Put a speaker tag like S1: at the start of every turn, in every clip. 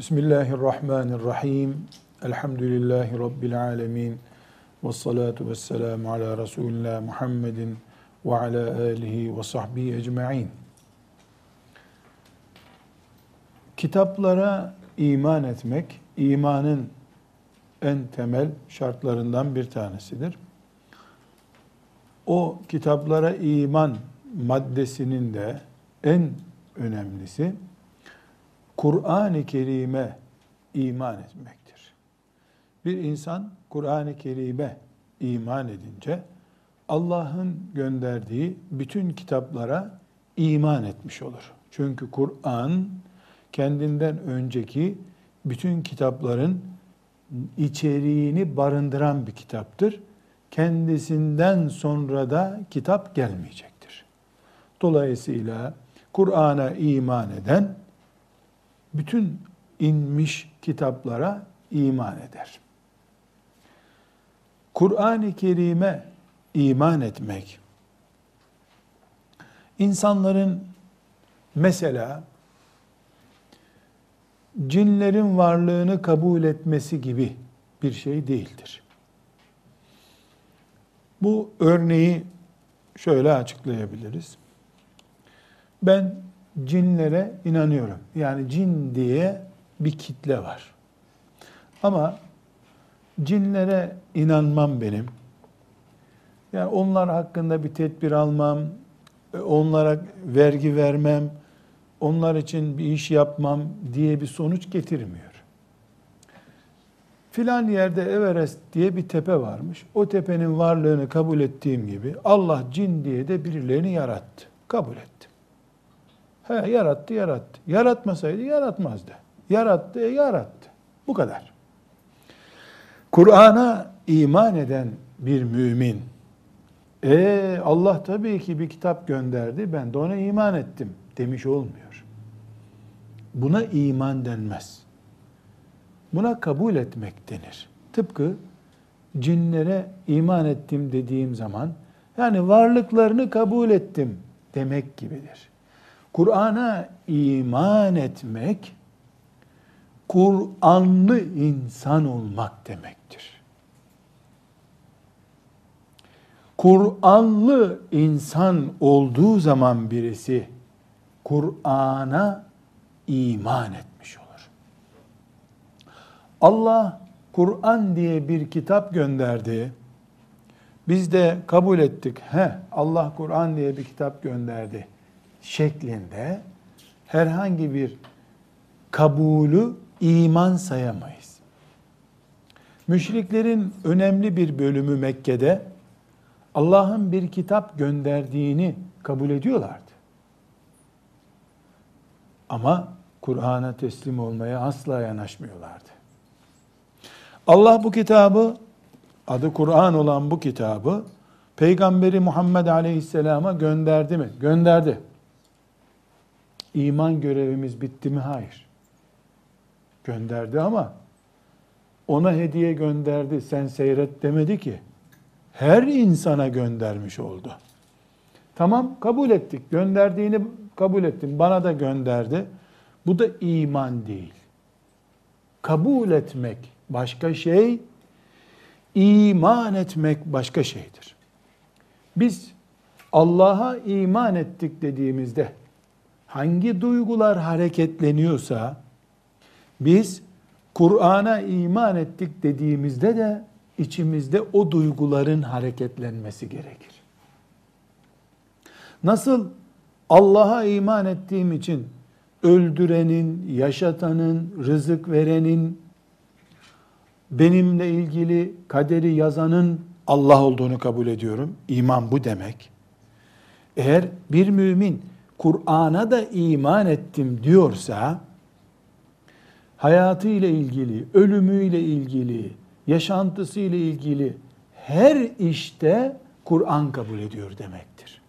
S1: Bismillahirrahmanirrahim. Elhamdülillahi Rabbil alemin. Ve salatu ve selamu ala Resulillah Muhammedin ve ala alihi ve sahbihi ecma'in. Kitaplara iman etmek, imanın en temel şartlarından bir tanesidir. O kitaplara iman maddesinin de en önemlisi, Kur'an-ı Kerim'e iman etmektir. Bir insan Kur'an-ı Kerim'e iman edince Allah'ın gönderdiği bütün kitaplara iman etmiş olur. Çünkü Kur'an kendinden önceki bütün kitapların içeriğini barındıran bir kitaptır. Kendisinden sonra da kitap gelmeyecektir. Dolayısıyla Kur'an'a iman eden bütün inmiş kitaplara iman eder. Kur'an-ı Kerim'e iman etmek, insanların mesela cinlerin varlığını kabul etmesi gibi bir şey değildir. Bu örneği şöyle açıklayabiliriz. Ben cinlere inanıyorum. Yani cin diye bir kitle var. Ama cinlere inanmam benim. Yani onlar hakkında bir tedbir almam, onlara vergi vermem, onlar için bir iş yapmam diye bir sonuç getirmiyor. Filan yerde Everest diye bir tepe varmış. O tepenin varlığını kabul ettiğim gibi Allah cin diye de birilerini yarattı. Kabul ettim. He, yarattı, yarattı. Yaratmasaydı yaratmazdı. Yarattı, e, yarattı. Bu kadar. Kur'an'a iman eden bir mümin, e Allah tabii ki bir kitap gönderdi, ben de ona iman ettim demiş olmuyor. Buna iman denmez. Buna kabul etmek denir. Tıpkı cinlere iman ettim dediğim zaman, yani varlıklarını kabul ettim demek gibidir. Kur'an'a iman etmek, Kur'anlı insan olmak demektir. Kur'anlı insan olduğu zaman birisi Kur'an'a iman etmiş olur. Allah Kur'an diye bir kitap gönderdi. Biz de kabul ettik. He, Allah Kur'an diye bir kitap gönderdi şeklinde herhangi bir kabulü iman sayamayız. Müşriklerin önemli bir bölümü Mekke'de Allah'ın bir kitap gönderdiğini kabul ediyorlardı. Ama Kur'an'a teslim olmaya asla yanaşmıyorlardı. Allah bu kitabı, adı Kur'an olan bu kitabı, Peygamberi Muhammed Aleyhisselam'a gönderdi mi? Gönderdi. İman görevimiz bitti mi? Hayır. Gönderdi ama ona hediye gönderdi, sen seyret demedi ki. Her insana göndermiş oldu. Tamam kabul ettik. Gönderdiğini kabul ettim. Bana da gönderdi. Bu da iman değil. Kabul etmek başka şey, iman etmek başka şeydir. Biz Allah'a iman ettik dediğimizde hangi duygular hareketleniyorsa biz Kur'an'a iman ettik dediğimizde de içimizde o duyguların hareketlenmesi gerekir. Nasıl Allah'a iman ettiğim için öldürenin, yaşatanın, rızık verenin, benimle ilgili kaderi yazanın Allah olduğunu kabul ediyorum. İman bu demek. Eğer bir mümin Kur'an'a da iman ettim diyorsa, hayatıyla ilgili, ölümüyle ilgili, yaşantısıyla ilgili her işte Kur'an kabul ediyor demektir.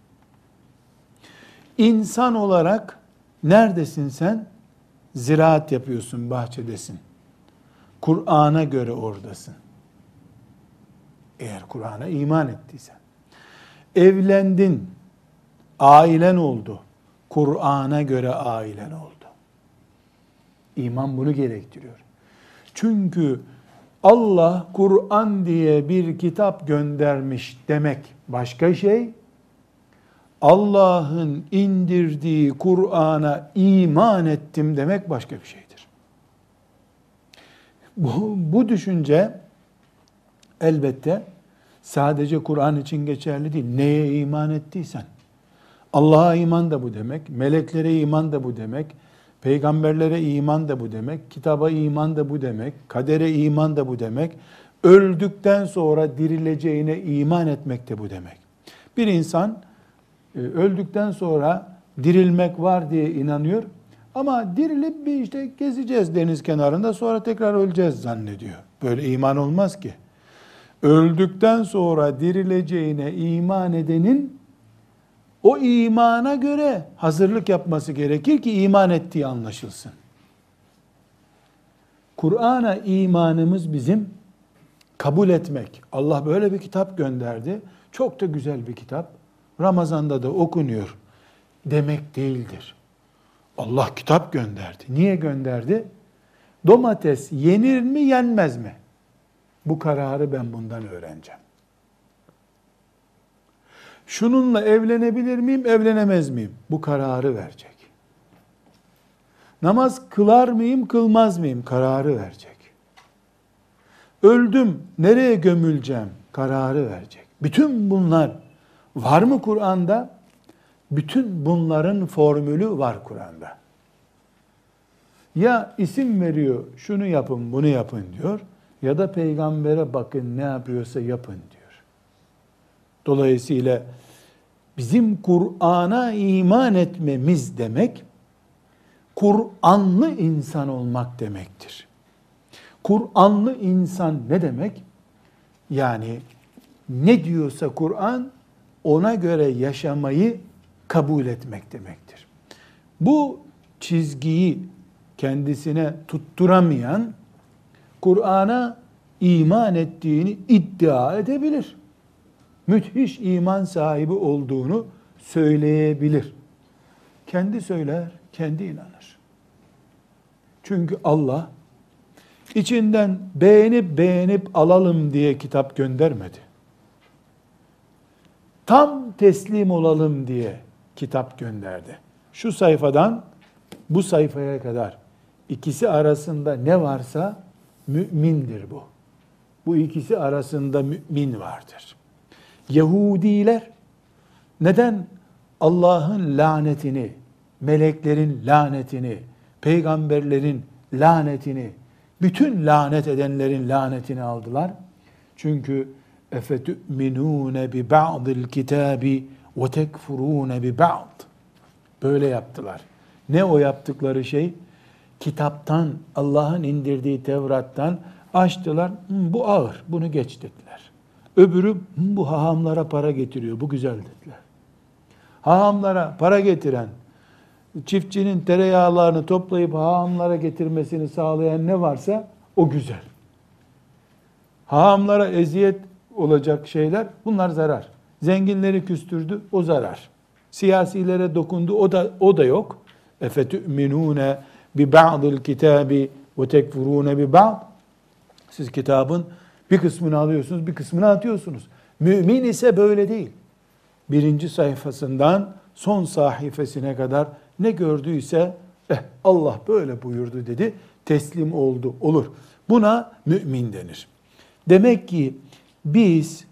S1: İnsan olarak neredesin sen? Ziraat yapıyorsun, bahçedesin. Kur'an'a göre oradasın. Eğer Kur'an'a iman ettiysen. Evlendin, ailen oldu. Kur'an'a göre ailen oldu. İman bunu gerektiriyor. Çünkü Allah Kur'an diye bir kitap göndermiş demek başka şey. Allah'ın indirdiği Kur'an'a iman ettim demek başka bir şeydir. Bu, bu düşünce elbette sadece Kur'an için geçerli değil. Neye iman ettiysen. Allah'a iman da bu demek, meleklere iman da bu demek, peygamberlere iman da bu demek, kitaba iman da bu demek, kadere iman da bu demek, öldükten sonra dirileceğine iman etmek de bu demek. Bir insan e, öldükten sonra dirilmek var diye inanıyor ama dirilip bir işte gezeceğiz deniz kenarında sonra tekrar öleceğiz zannediyor. Böyle iman olmaz ki. Öldükten sonra dirileceğine iman edenin o imana göre hazırlık yapması gerekir ki iman ettiği anlaşılsın. Kur'an'a imanımız bizim kabul etmek. Allah böyle bir kitap gönderdi. Çok da güzel bir kitap. Ramazan'da da okunuyor demek değildir. Allah kitap gönderdi. Niye gönderdi? Domates yenir mi yenmez mi? Bu kararı ben bundan öğreneceğim. Şununla evlenebilir miyim, evlenemez miyim? Bu kararı verecek. Namaz kılar mıyım, kılmaz mıyım? Kararı verecek. Öldüm, nereye gömüleceğim? Kararı verecek. Bütün bunlar var mı Kur'an'da? Bütün bunların formülü var Kur'an'da. Ya isim veriyor, şunu yapın, bunu yapın diyor. Ya da peygambere bakın ne yapıyorsa yapın diyor. Dolayısıyla bizim Kur'an'a iman etmemiz demek, Kur'anlı insan olmak demektir. Kur'anlı insan ne demek? Yani ne diyorsa Kur'an ona göre yaşamayı kabul etmek demektir. Bu çizgiyi kendisine tutturamayan Kur'an'a iman ettiğini iddia edebilir. Müthiş iman sahibi olduğunu söyleyebilir. Kendi söyler, kendi inanır. Çünkü Allah içinden beğenip beğenip alalım diye kitap göndermedi. Tam teslim olalım diye kitap gönderdi. Şu sayfadan bu sayfaya kadar ikisi arasında ne varsa mümindir bu. Bu ikisi arasında mümin vardır. Yahudiler neden Allah'ın lanetini, meleklerin lanetini, peygamberlerin lanetini, bütün lanet edenlerin lanetini aldılar? Çünkü efetü'minûne bi ba'dil kitabi ve tekfurûne bi ba'd. Böyle yaptılar. Ne o yaptıkları şey? kitaptan, Allah'ın indirdiği Tevrat'tan açtılar. Bu ağır, bunu geç dediler. Öbürü bu hahamlara para getiriyor, bu güzel dediler. Hahamlara para getiren, çiftçinin tereyağlarını toplayıp hahamlara getirmesini sağlayan ne varsa o güzel. Hahamlara eziyet olacak şeyler bunlar zarar. Zenginleri küstürdü o zarar. Siyasilere dokundu o da o da yok. Efetü'minûne bi ba'dil kitabi ve tekfurune bi ba'd. Siz kitabın bir kısmını alıyorsunuz, bir kısmını atıyorsunuz. Mümin ise böyle değil. Birinci sayfasından son sahifesine kadar ne gördüyse eh, Allah böyle buyurdu dedi, teslim oldu, olur. Buna mümin denir. Demek ki biz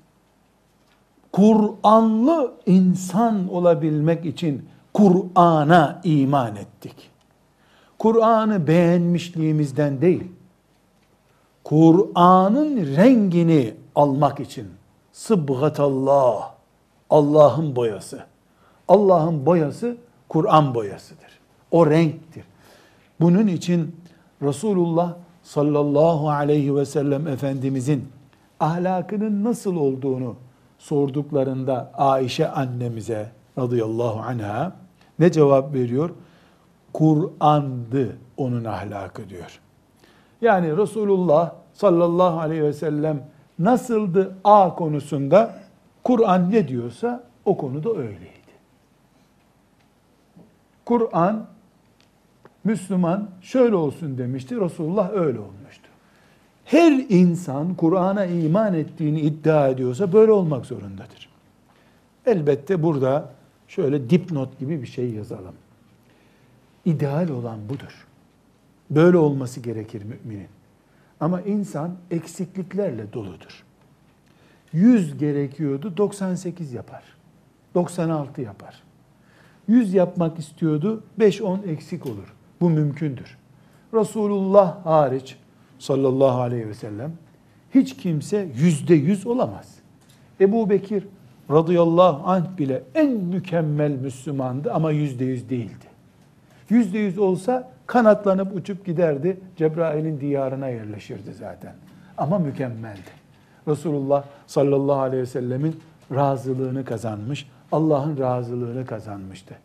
S1: Kur'anlı insan olabilmek için Kur'an'a iman ettik. Kur'an'ı beğenmişliğimizden değil, Kur'an'ın rengini almak için sıbgatallah, Allah'ın boyası. Allah'ın boyası Kur'an boyasıdır. O renktir. Bunun için Resulullah sallallahu aleyhi ve sellem Efendimizin ahlakının nasıl olduğunu sorduklarında Ayşe annemize radıyallahu anha ne cevap veriyor? Kur'an'dı onun ahlakı diyor. Yani Resulullah sallallahu aleyhi ve sellem nasıldı A konusunda Kur'an ne diyorsa o konuda öyleydi. Kur'an Müslüman şöyle olsun demişti. Resulullah öyle olmuştu. Her insan Kur'an'a iman ettiğini iddia ediyorsa böyle olmak zorundadır. Elbette burada şöyle dipnot gibi bir şey yazalım. İdeal olan budur. Böyle olması gerekir müminin. Ama insan eksikliklerle doludur. 100 gerekiyordu, 98 yapar. 96 yapar. 100 yapmak istiyordu, 5-10 eksik olur. Bu mümkündür. Resulullah hariç sallallahu aleyhi ve sellem hiç kimse yüzde yüz olamaz. Ebu Bekir radıyallahu anh bile en mükemmel Müslümandı ama yüzde yüz değildi. Yüzde yüz olsa kanatlanıp uçup giderdi. Cebrail'in diyarına yerleşirdi zaten. Ama mükemmeldi. Resulullah sallallahu aleyhi ve sellemin razılığını kazanmış. Allah'ın razılığını kazanmıştı.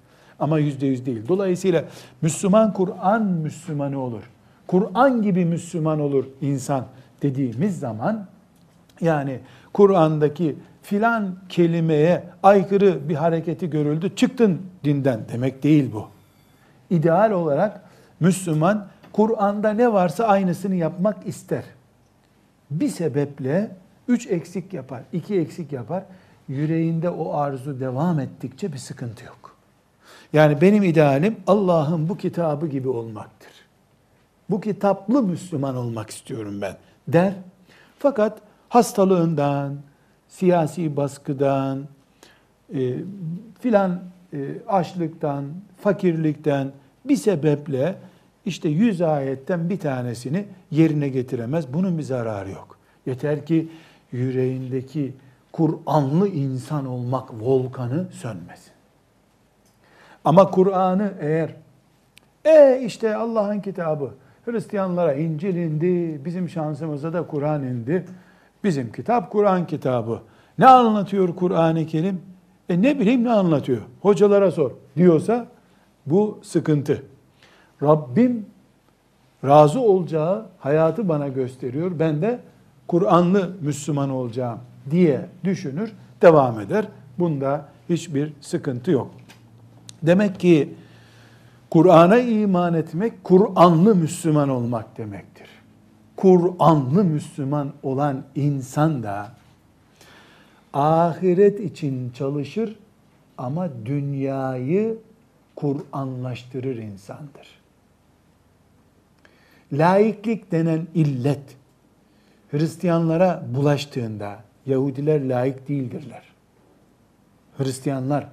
S1: Ama yüzde yüz değil. Dolayısıyla Müslüman Kur'an Müslümanı olur. Kur'an gibi Müslüman olur insan dediğimiz zaman yani Kur'an'daki filan kelimeye aykırı bir hareketi görüldü, çıktın dinden demek değil bu. İdeal olarak Müslüman Kur'an'da ne varsa aynısını yapmak ister. Bir sebeple üç eksik yapar, iki eksik yapar. Yüreğinde o arzu devam ettikçe bir sıkıntı yok. Yani benim idealim Allah'ın bu kitabı gibi olmaktır. Bu kitaplı Müslüman olmak istiyorum ben der. Fakat hastalığından, siyasi baskıdan, e, filan e, açlıktan, fakirlikten bir sebeple işte yüz ayetten bir tanesini yerine getiremez. Bunun bir zararı yok. Yeter ki yüreğindeki Kur'anlı insan olmak volkanı sönmesin. Ama Kur'an'ı eğer e işte Allah'ın kitabı Hristiyanlara İncil indi, bizim şansımıza da Kur'an indi. Bizim kitap Kur'an kitabı. Ne anlatıyor Kur'an-ı Kerim? E ne bileyim ne anlatıyor? Hocalara sor diyorsa bu sıkıntı. Rabbim razı olacağı hayatı bana gösteriyor. Ben de Kur'anlı Müslüman olacağım diye düşünür, devam eder. Bunda hiçbir sıkıntı yok. Demek ki Kur'an'a iman etmek, Kur'anlı Müslüman olmak demektir. Kur'anlı Müslüman olan insan da ahiret için çalışır ama dünyayı Kur'anlaştırır insandır. Laiklik denen illet Hristiyanlara bulaştığında Yahudiler laik değildirler. Hristiyanlar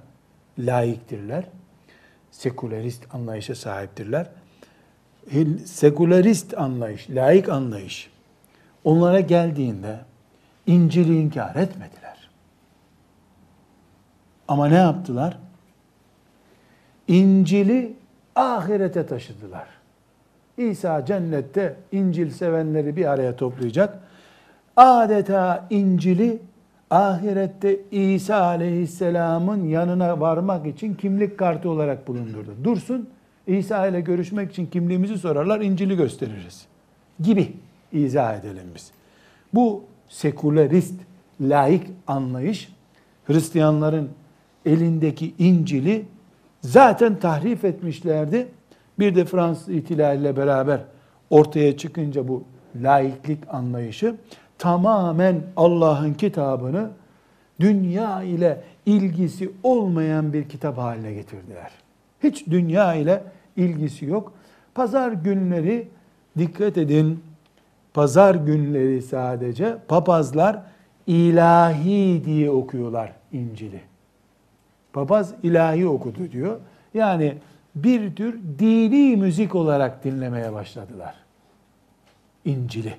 S1: laiktirler. Sekülerist anlayışa sahiptirler. Sekülerist anlayış, laik anlayış onlara geldiğinde İncil'i inkar etmediler. Ama ne yaptılar? İncil'i ahirete taşıdılar. İsa cennette İncil sevenleri bir araya toplayacak. Adeta İncil'i ahirette İsa aleyhisselamın yanına varmak için kimlik kartı olarak bulundurdu. Dursun, İsa ile görüşmek için kimliğimizi sorarlar, İncil'i gösteririz. Gibi izah edelim biz. Bu sekülerist, laik anlayış, Hristiyanların elindeki İncil'i zaten tahrif etmişlerdi. Bir de Fransız ihtilaliyle beraber ortaya çıkınca bu laiklik anlayışı tamamen Allah'ın kitabını dünya ile ilgisi olmayan bir kitap haline getirdiler. Hiç dünya ile ilgisi yok. Pazar günleri dikkat edin. Pazar günleri sadece papazlar ilahi diye okuyorlar İncil'i. Papaz ilahi okudu diyor. Yani bir tür dini müzik olarak dinlemeye başladılar. İncil'i.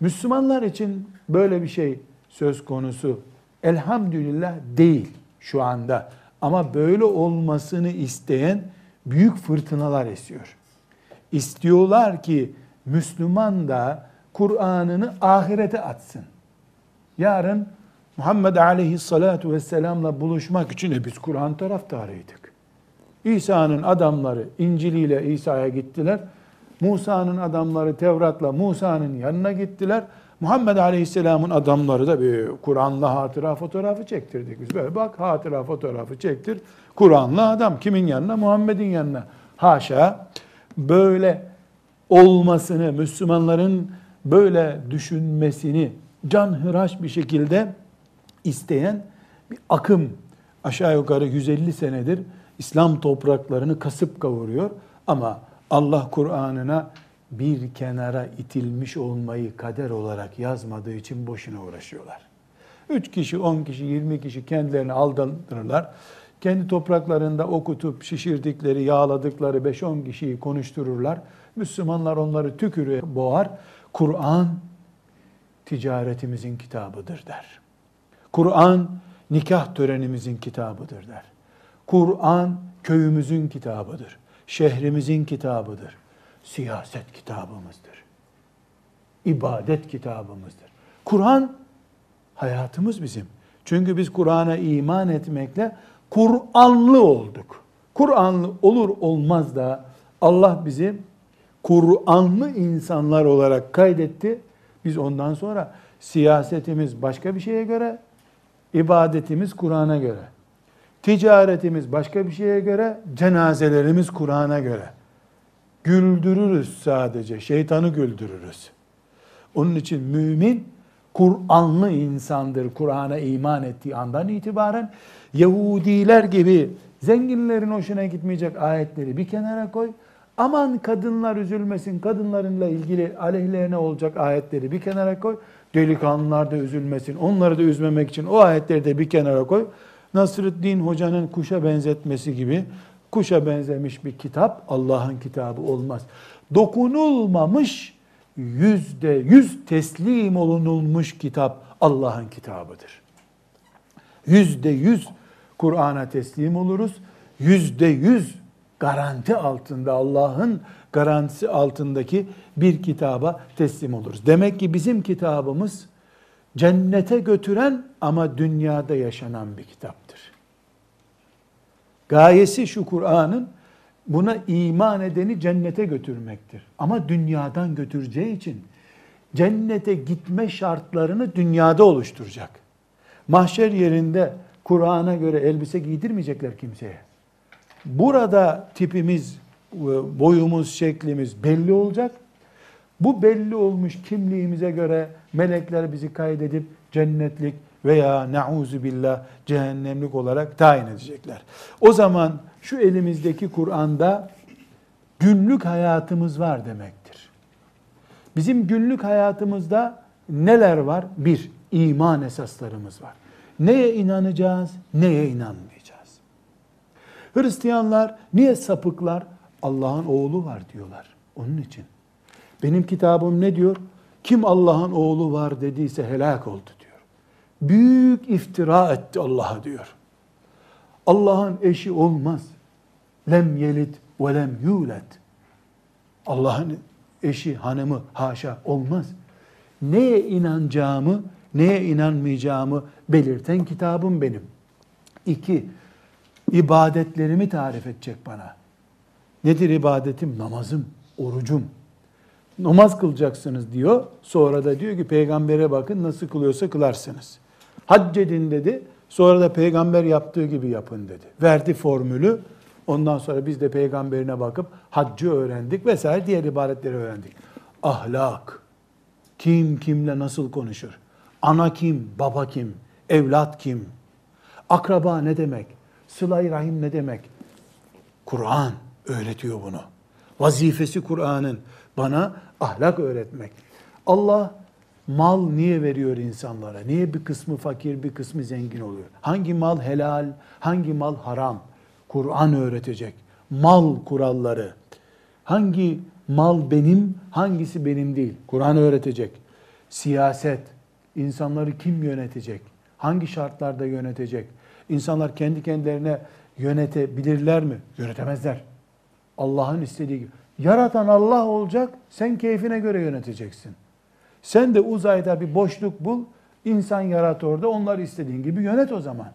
S1: Müslümanlar için böyle bir şey söz konusu elhamdülillah değil şu anda. Ama böyle olmasını isteyen büyük fırtınalar esiyor. İstiyorlar ki Müslüman da Kur'an'ını ahirete atsın. Yarın Muhammed aleyhissalatu vesselamla buluşmak için de biz Kur'an taraftarıydık. İsa'nın adamları İncil'iyle İsa'ya gittiler. Musa'nın adamları Tevrat'la Musa'nın yanına gittiler. Muhammed Aleyhisselam'ın adamları da bir Kur'an'la hatıra fotoğrafı çektirdik. Biz böyle bak hatıra fotoğrafı çektir. Kur'an'la adam kimin yanına? Muhammed'in yanına. Haşa böyle olmasını, Müslümanların böyle düşünmesini canhıraş bir şekilde isteyen bir akım aşağı yukarı 150 senedir İslam topraklarını kasıp kavuruyor ama Allah Kur'an'ına bir kenara itilmiş olmayı kader olarak yazmadığı için boşuna uğraşıyorlar. 3 kişi, 10 kişi, 20 kişi kendilerini aldanırlar. Kendi topraklarında okutup şişirdikleri, yağladıkları 5-10 kişiyi konuştururlar. Müslümanlar onları tükürüyor, boğar. Kur'an ticaretimizin kitabıdır der. Kur'an nikah törenimizin kitabıdır der. Kur'an köyümüzün kitabıdır. Şehrimizin kitabıdır. Siyaset kitabımızdır. İbadet kitabımızdır. Kur'an hayatımız bizim. Çünkü biz Kur'an'a iman etmekle Kur'anlı olduk. Kur'anlı olur olmaz da Allah bizi Kur'anlı insanlar olarak kaydetti. Biz ondan sonra siyasetimiz başka bir şeye göre, ibadetimiz Kur'an'a göre. Ticaretimiz başka bir şeye göre, cenazelerimiz Kur'an'a göre. Güldürürüz sadece, şeytanı güldürürüz. Onun için mümin Kur'anlı insandır Kur'an'a iman ettiği andan itibaren. Yahudiler gibi zenginlerin hoşuna gitmeyecek ayetleri bir kenara koy. Aman kadınlar üzülmesin, kadınlarınla ilgili aleyhlerine olacak ayetleri bir kenara koy. Delikanlılar da üzülmesin, onları da üzmemek için o ayetleri de bir kenara koy. Nasrıddin Hoca'nın kuşa benzetmesi gibi kuşa benzemiş bir kitap Allah'ın kitabı olmaz. Dokunulmamış yüzde yüz teslim olunulmuş kitap Allah'ın kitabıdır. Yüzde yüz Kur'an'a teslim oluruz. Yüzde yüz garanti altında Allah'ın garantisi altındaki bir kitaba teslim oluruz. Demek ki bizim kitabımız cennete götüren ama dünyada yaşanan bir kitaptır. Gayesi şu Kur'an'ın buna iman edeni cennete götürmektir. Ama dünyadan götüreceği için cennete gitme şartlarını dünyada oluşturacak. Mahşer yerinde Kur'an'a göre elbise giydirmeyecekler kimseye. Burada tipimiz, boyumuz, şeklimiz belli olacak. Bu belli olmuş kimliğimize göre melekler bizi kaydedip cennetlik veya nauzu billah cehennemlik olarak tayin edecekler. O zaman şu elimizdeki Kur'an'da günlük hayatımız var demektir. Bizim günlük hayatımızda neler var? Bir, iman esaslarımız var. Neye inanacağız, neye inanmayacağız? Hristiyanlar niye sapıklar? Allah'ın oğlu var diyorlar. Onun için. Benim kitabım ne diyor? Kim Allah'ın oğlu var dediyse helak oldu diyor. Büyük iftira etti Allah'a diyor. Allah'ın eşi olmaz. Lem yelit ve lem yulet. Allah'ın eşi, hanımı haşa olmaz. Neye inanacağımı, neye inanmayacağımı belirten kitabım benim. İki, ibadetlerimi tarif edecek bana. Nedir ibadetim? Namazım, orucum. Namaz kılacaksınız diyor. Sonra da diyor ki peygambere bakın nasıl kılıyorsa kılarsınız. Hac edin dedi. Sonra da peygamber yaptığı gibi yapın dedi. Verdi formülü. Ondan sonra biz de peygamberine bakıp haccı öğrendik vesaire diğer ibadetleri öğrendik. Ahlak. Kim kimle nasıl konuşur? Ana kim, baba kim, evlat kim? Akraba ne demek? Sıla-i Rahim ne demek? Kur'an öğretiyor bunu. Vazifesi Kur'an'ın bana ahlak öğretmek. Allah mal niye veriyor insanlara? Niye bir kısmı fakir, bir kısmı zengin oluyor? Hangi mal helal, hangi mal haram? Kur'an öğretecek. Mal kuralları. Hangi mal benim, hangisi benim değil? Kur'an öğretecek. Siyaset, insanları kim yönetecek? Hangi şartlarda yönetecek? İnsanlar kendi kendilerine yönetebilirler mi? Yönetemezler. Allah'ın istediği gibi. Yaratan Allah olacak, sen keyfine göre yöneteceksin. Sen de uzayda bir boşluk bul, insan yarat orada, onları istediğin gibi yönet o zaman.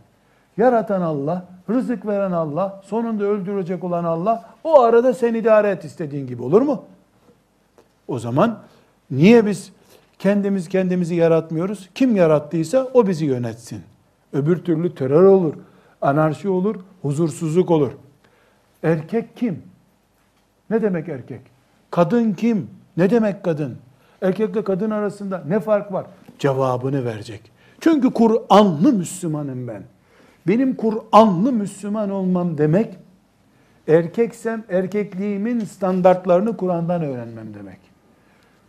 S1: Yaratan Allah, rızık veren Allah, sonunda öldürecek olan Allah, o arada sen idare et istediğin gibi olur mu? O zaman niye biz kendimiz kendimizi yaratmıyoruz? Kim yarattıysa o bizi yönetsin. Öbür türlü terör olur, anarşi olur, huzursuzluk olur. Erkek kim? Ne demek erkek? Kadın kim? Ne demek kadın? Erkekle kadın arasında ne fark var? Cevabını verecek. Çünkü Kur'anlı Müslümanım ben. Benim Kur'anlı Müslüman olmam demek, erkeksem erkekliğimin standartlarını Kur'an'dan öğrenmem demek.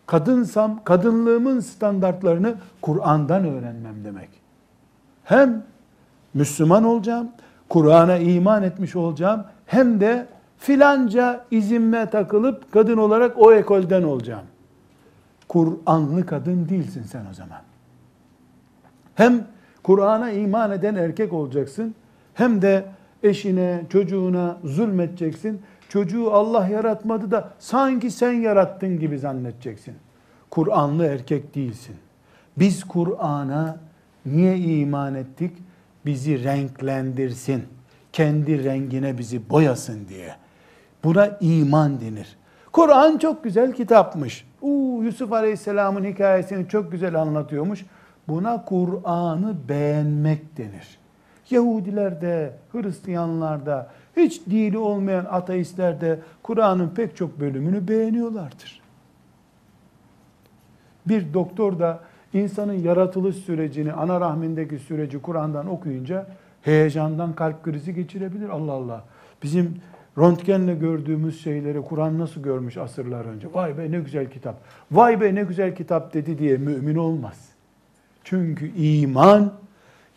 S1: Kadınsam kadınlığımın standartlarını Kur'an'dan öğrenmem demek. Hem Müslüman olacağım, Kur'an'a iman etmiş olacağım, hem de filanca izime takılıp kadın olarak o ekolden olacağım. Kur'anlı kadın değilsin sen o zaman. Hem Kur'an'a iman eden erkek olacaksın, hem de eşine, çocuğuna zulmedeceksin. Çocuğu Allah yaratmadı da sanki sen yarattın gibi zannedeceksin. Kur'anlı erkek değilsin. Biz Kur'an'a niye iman ettik? Bizi renklendirsin. Kendi rengine bizi boyasın diye. Buna iman denir. Kur'an çok güzel kitapmış. Uu, Yusuf Aleyhisselam'ın hikayesini çok güzel anlatıyormuş. Buna Kur'an'ı beğenmek denir. Yahudilerde, Hristiyanlarda, hiç dini olmayan ateistler de Kur'an'ın pek çok bölümünü beğeniyorlardır. Bir doktor da insanın yaratılış sürecini, ana rahmindeki süreci Kur'an'dan okuyunca heyecandan kalp krizi geçirebilir. Allah Allah. Bizim röntgenle gördüğümüz şeyleri Kur'an nasıl görmüş asırlar önce? Vay be ne güzel kitap. Vay be ne güzel kitap dedi diye mümin olmaz. Çünkü iman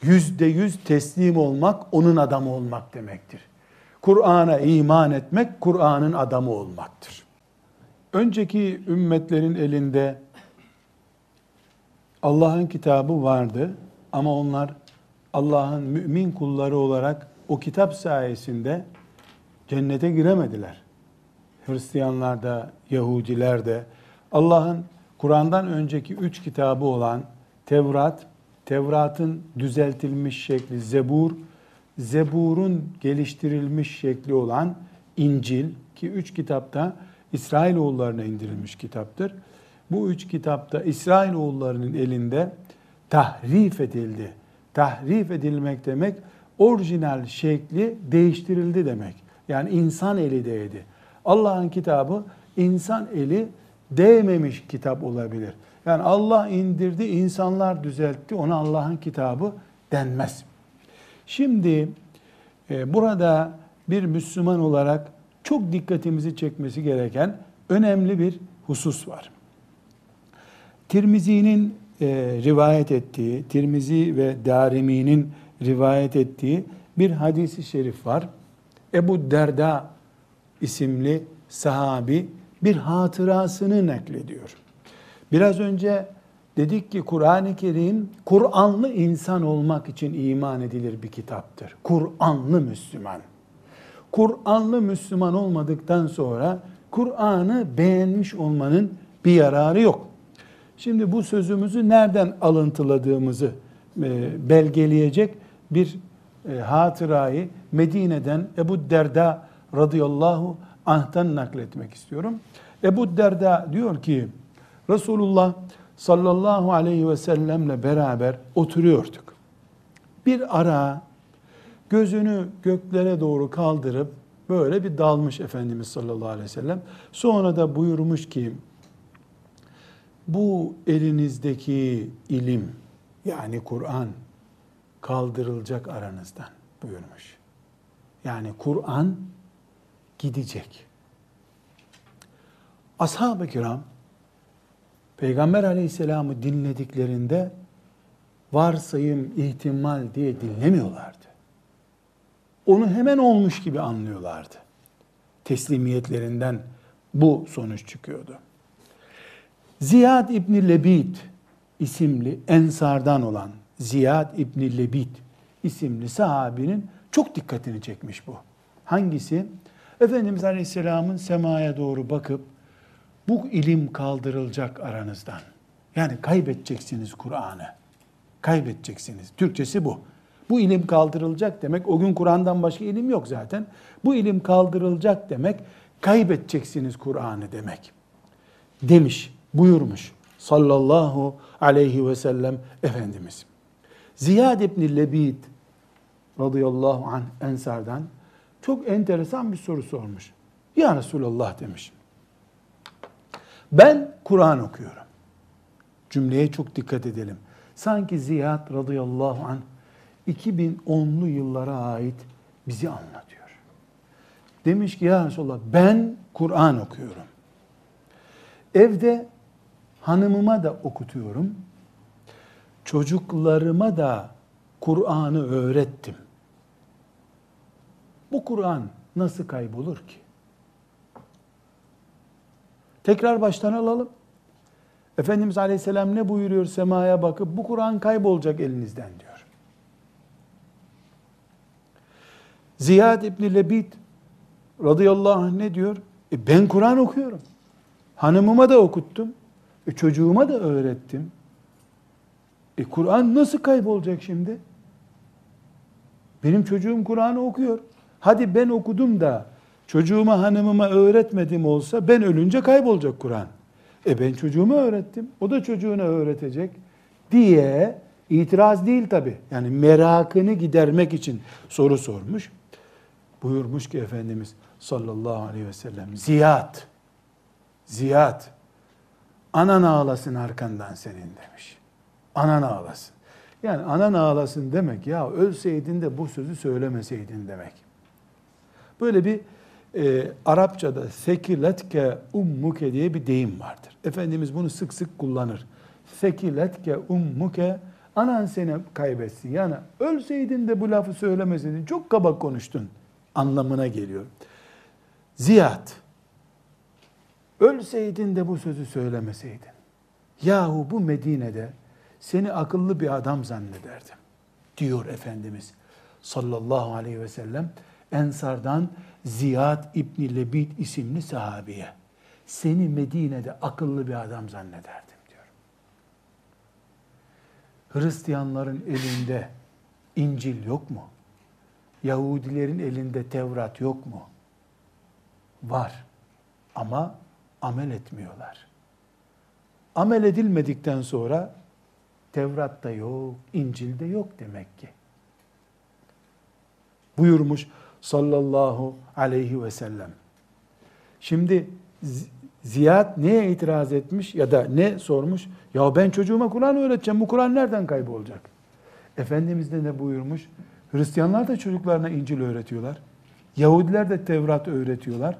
S1: yüzde yüz teslim olmak, onun adamı olmak demektir. Kur'an'a iman etmek, Kur'an'ın adamı olmaktır. Önceki ümmetlerin elinde Allah'ın kitabı vardı ama onlar Allah'ın mümin kulları olarak o kitap sayesinde cennete giremediler. Hristiyanlar da, Yahudiler de Allah'ın Kur'an'dan önceki üç kitabı olan Tevrat, Tevrat'ın düzeltilmiş şekli Zebur, Zebur'un geliştirilmiş şekli olan İncil ki üç kitapta İsrailoğullarına indirilmiş kitaptır. Bu üç kitapta İsrailoğullarının elinde tahrif edildi. Tahrif edilmek demek orijinal şekli değiştirildi demek. Yani insan eli değdi. Allah'ın kitabı insan eli değmemiş kitap olabilir. Yani Allah indirdi, insanlar düzeltti. Ona Allah'ın kitabı denmez. Şimdi e, burada bir Müslüman olarak çok dikkatimizi çekmesi gereken önemli bir husus var. Tirmizi'nin e, rivayet ettiği, Tirmizi ve Darimi'nin rivayet ettiği bir hadisi şerif var. Ebu Derda isimli sahabi bir hatırasını naklediyor. Biraz önce dedik ki Kur'an-ı Kerim Kur'anlı insan olmak için iman edilir bir kitaptır. Kur'anlı Müslüman. Kur'anlı Müslüman olmadıktan sonra Kur'an'ı beğenmiş olmanın bir yararı yok. Şimdi bu sözümüzü nereden alıntıladığımızı e, belgeleyecek bir e, hatırayı Medine'den Ebu Derda radıyallahu anh'tan nakletmek istiyorum. Ebu Derda diyor ki Resulullah sallallahu aleyhi ve sellemle beraber oturuyorduk. Bir ara gözünü göklere doğru kaldırıp böyle bir dalmış Efendimiz sallallahu aleyhi ve sellem. Sonra da buyurmuş ki bu elinizdeki ilim yani Kur'an kaldırılacak aranızdan buyurmuş. Yani Kur'an gidecek. Ashab-ı kiram Peygamber aleyhisselamı dinlediklerinde varsayım, ihtimal diye dinlemiyorlardı. Onu hemen olmuş gibi anlıyorlardı. Teslimiyetlerinden bu sonuç çıkıyordu. Ziyad İbni Lebid isimli ensardan olan Ziyad İbni Lebid isimli sahabinin çok dikkatini çekmiş bu. Hangisi? Efendimiz Aleyhisselam'ın semaya doğru bakıp bu ilim kaldırılacak aranızdan. Yani kaybedeceksiniz Kur'an'ı. Kaybedeceksiniz. Türkçesi bu. Bu ilim kaldırılacak demek, o gün Kur'an'dan başka ilim yok zaten. Bu ilim kaldırılacak demek, kaybedeceksiniz Kur'an'ı demek. Demiş, buyurmuş sallallahu aleyhi ve sellem Efendimiz. Ziyad ibn Lebid radıyallahu anh Ensar'dan çok enteresan bir soru sormuş. Ya Resulallah demiş. Ben Kur'an okuyorum. Cümleye çok dikkat edelim. Sanki Ziyad radıyallahu anh 2010'lu yıllara ait bizi anlatıyor. Demiş ki ya Resulallah ben Kur'an okuyorum. Evde hanımıma da okutuyorum. Çocuklarıma da Kur'an'ı öğrettim. Bu Kur'an nasıl kaybolur ki? Tekrar baştan alalım. Efendimiz Aleyhisselam ne buyuruyor semaya bakıp bu Kur'an kaybolacak elinizden diyor. Ziyad İbni Lebit radıyallahu anh ne diyor? E ben Kur'an okuyorum. Hanımıma da okuttum. E çocuğuma da öğrettim. E Kur'an nasıl kaybolacak şimdi? Benim çocuğum Kur'an'ı okuyor. Hadi ben okudum da çocuğuma hanımıma öğretmedim olsa ben ölünce kaybolacak Kur'an. E ben çocuğuma öğrettim. O da çocuğuna öğretecek diye itiraz değil tabi. Yani merakını gidermek için soru sormuş. Buyurmuş ki Efendimiz sallallahu aleyhi ve sellem Ziyad Ziyad anan ağlasın arkandan senin demiş. Anan ağlasın. Yani anan ağlasın demek ya ölseydin de bu sözü söylemeseydin demek. Böyle bir e, Arapçada sekiletke ummuke diye bir deyim vardır. Efendimiz bunu sık sık kullanır. Sekiletke ummuke anan seni kaybetsin. Yani ölseydin de bu lafı söylemeseydin çok kaba konuştun anlamına geliyor. Ziyad ölseydin de bu sözü söylemeseydin. Yahu bu Medine'de seni akıllı bir adam zannederdim diyor Efendimiz sallallahu aleyhi ve sellem Ensardan Ziyad İbni Lebit isimli sahabiye. Seni Medine'de akıllı bir adam zannederdim diyor. Hristiyanların elinde İncil yok mu? Yahudilerin elinde Tevrat yok mu? Var. Ama amel etmiyorlar. Amel edilmedikten sonra Tevrat'ta yok, İncil'de yok demek ki. Buyurmuş sallallahu aleyhi ve sellem. Şimdi Ziyad neye itiraz etmiş ya da ne sormuş? Ya ben çocuğuma Kur'an öğreteceğim. Bu Kur'an nereden kaybolacak? Efendimiz de ne buyurmuş? Hristiyanlar da çocuklarına İncil öğretiyorlar. Yahudiler de Tevrat öğretiyorlar.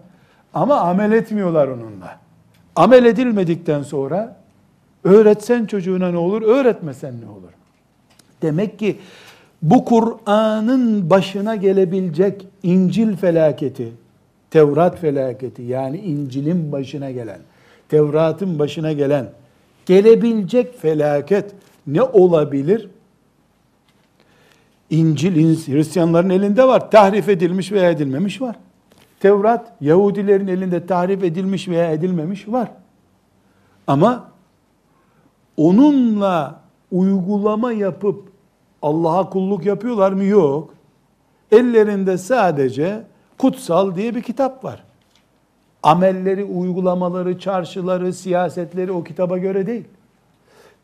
S1: Ama amel etmiyorlar onunla. Amel edilmedikten sonra öğretsen çocuğuna ne olur, öğretmesen ne olur? Demek ki bu Kur'an'ın başına gelebilecek İncil felaketi, Tevrat felaketi yani İncil'in başına gelen, Tevrat'ın başına gelen gelebilecek felaket ne olabilir? İncil Hristiyanların elinde var. Tahrif edilmiş veya edilmemiş var. Tevrat Yahudilerin elinde tahrif edilmiş veya edilmemiş var. Ama onunla uygulama yapıp Allah'a kulluk yapıyorlar mı? Yok. Ellerinde sadece kutsal diye bir kitap var. Amelleri, uygulamaları, çarşıları, siyasetleri o kitaba göre değil.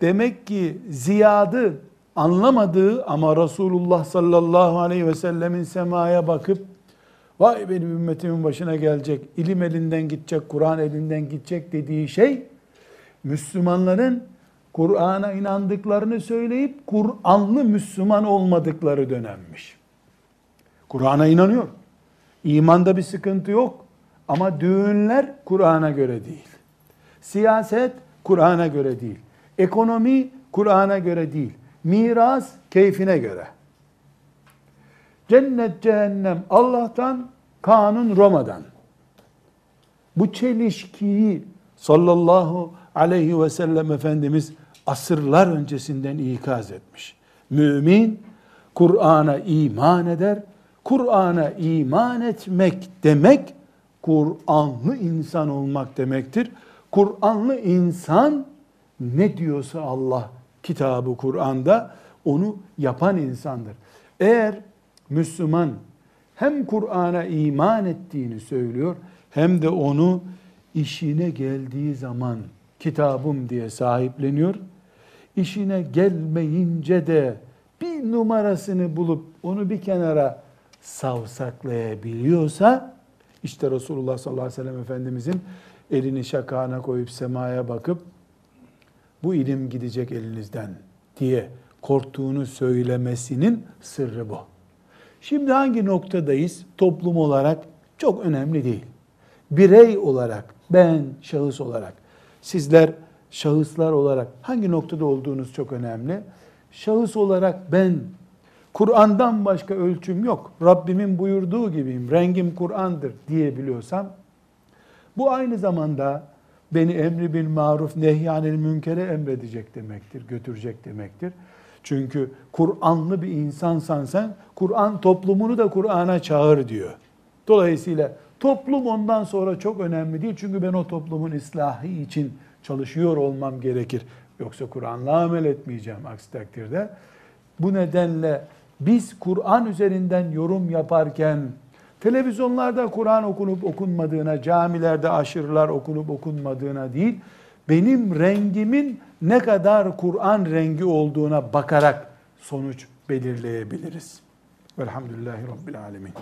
S1: Demek ki ziyadı anlamadığı ama Resulullah sallallahu aleyhi ve sellemin semaya bakıp vay benim ümmetimin başına gelecek, ilim elinden gidecek, Kur'an elinden gidecek dediği şey Müslümanların Kur'an'a inandıklarını söyleyip Kur'anlı Müslüman olmadıkları dönemmiş. Kur'an'a inanıyor. İmanda bir sıkıntı yok. Ama düğünler Kur'an'a göre değil. Siyaset Kur'an'a göre değil. Ekonomi Kur'an'a göre değil. Miras keyfine göre. Cennet cehennem Allah'tan, kanun Roma'dan. Bu çelişkiyi sallallahu aleyhi ve sellem Efendimiz asırlar öncesinden ikaz etmiş. Mümin Kur'an'a iman eder. Kur'an'a iman etmek demek Kur'anlı insan olmak demektir. Kur'anlı insan ne diyorsa Allah kitabı Kur'an'da onu yapan insandır. Eğer Müslüman hem Kur'an'a iman ettiğini söylüyor hem de onu işine geldiği zaman kitabım diye sahipleniyor işine gelmeyince de bir numarasını bulup onu bir kenara savsaklayabiliyorsa İşte Resulullah sallallahu aleyhi ve sellem Efendimizin elini şakağına koyup semaya bakıp bu ilim gidecek elinizden diye korktuğunu söylemesinin sırrı bu. Şimdi hangi noktadayız? Toplum olarak çok önemli değil. Birey olarak, ben şahıs olarak, sizler şahıslar olarak hangi noktada olduğunuz çok önemli. Şahıs olarak ben Kur'an'dan başka ölçüm yok. Rabbimin buyurduğu gibiyim. Rengim Kur'an'dır diyebiliyorsam bu aynı zamanda beni emri bil maruf nehyanil münkere emredecek demektir, götürecek demektir. Çünkü Kur'anlı bir insansan sen, Kur'an toplumunu da Kur'an'a çağır diyor. Dolayısıyla toplum ondan sonra çok önemli değil. Çünkü ben o toplumun ıslahı için çalışıyor olmam gerekir. Yoksa Kur'an'la amel etmeyeceğim aksi takdirde. Bu nedenle biz Kur'an üzerinden yorum yaparken televizyonlarda Kur'an okunup okunmadığına, camilerde aşırılar okunup okunmadığına değil, benim rengimin ne kadar Kur'an rengi olduğuna bakarak sonuç belirleyebiliriz. Velhamdülillahi Rabbil Alemin.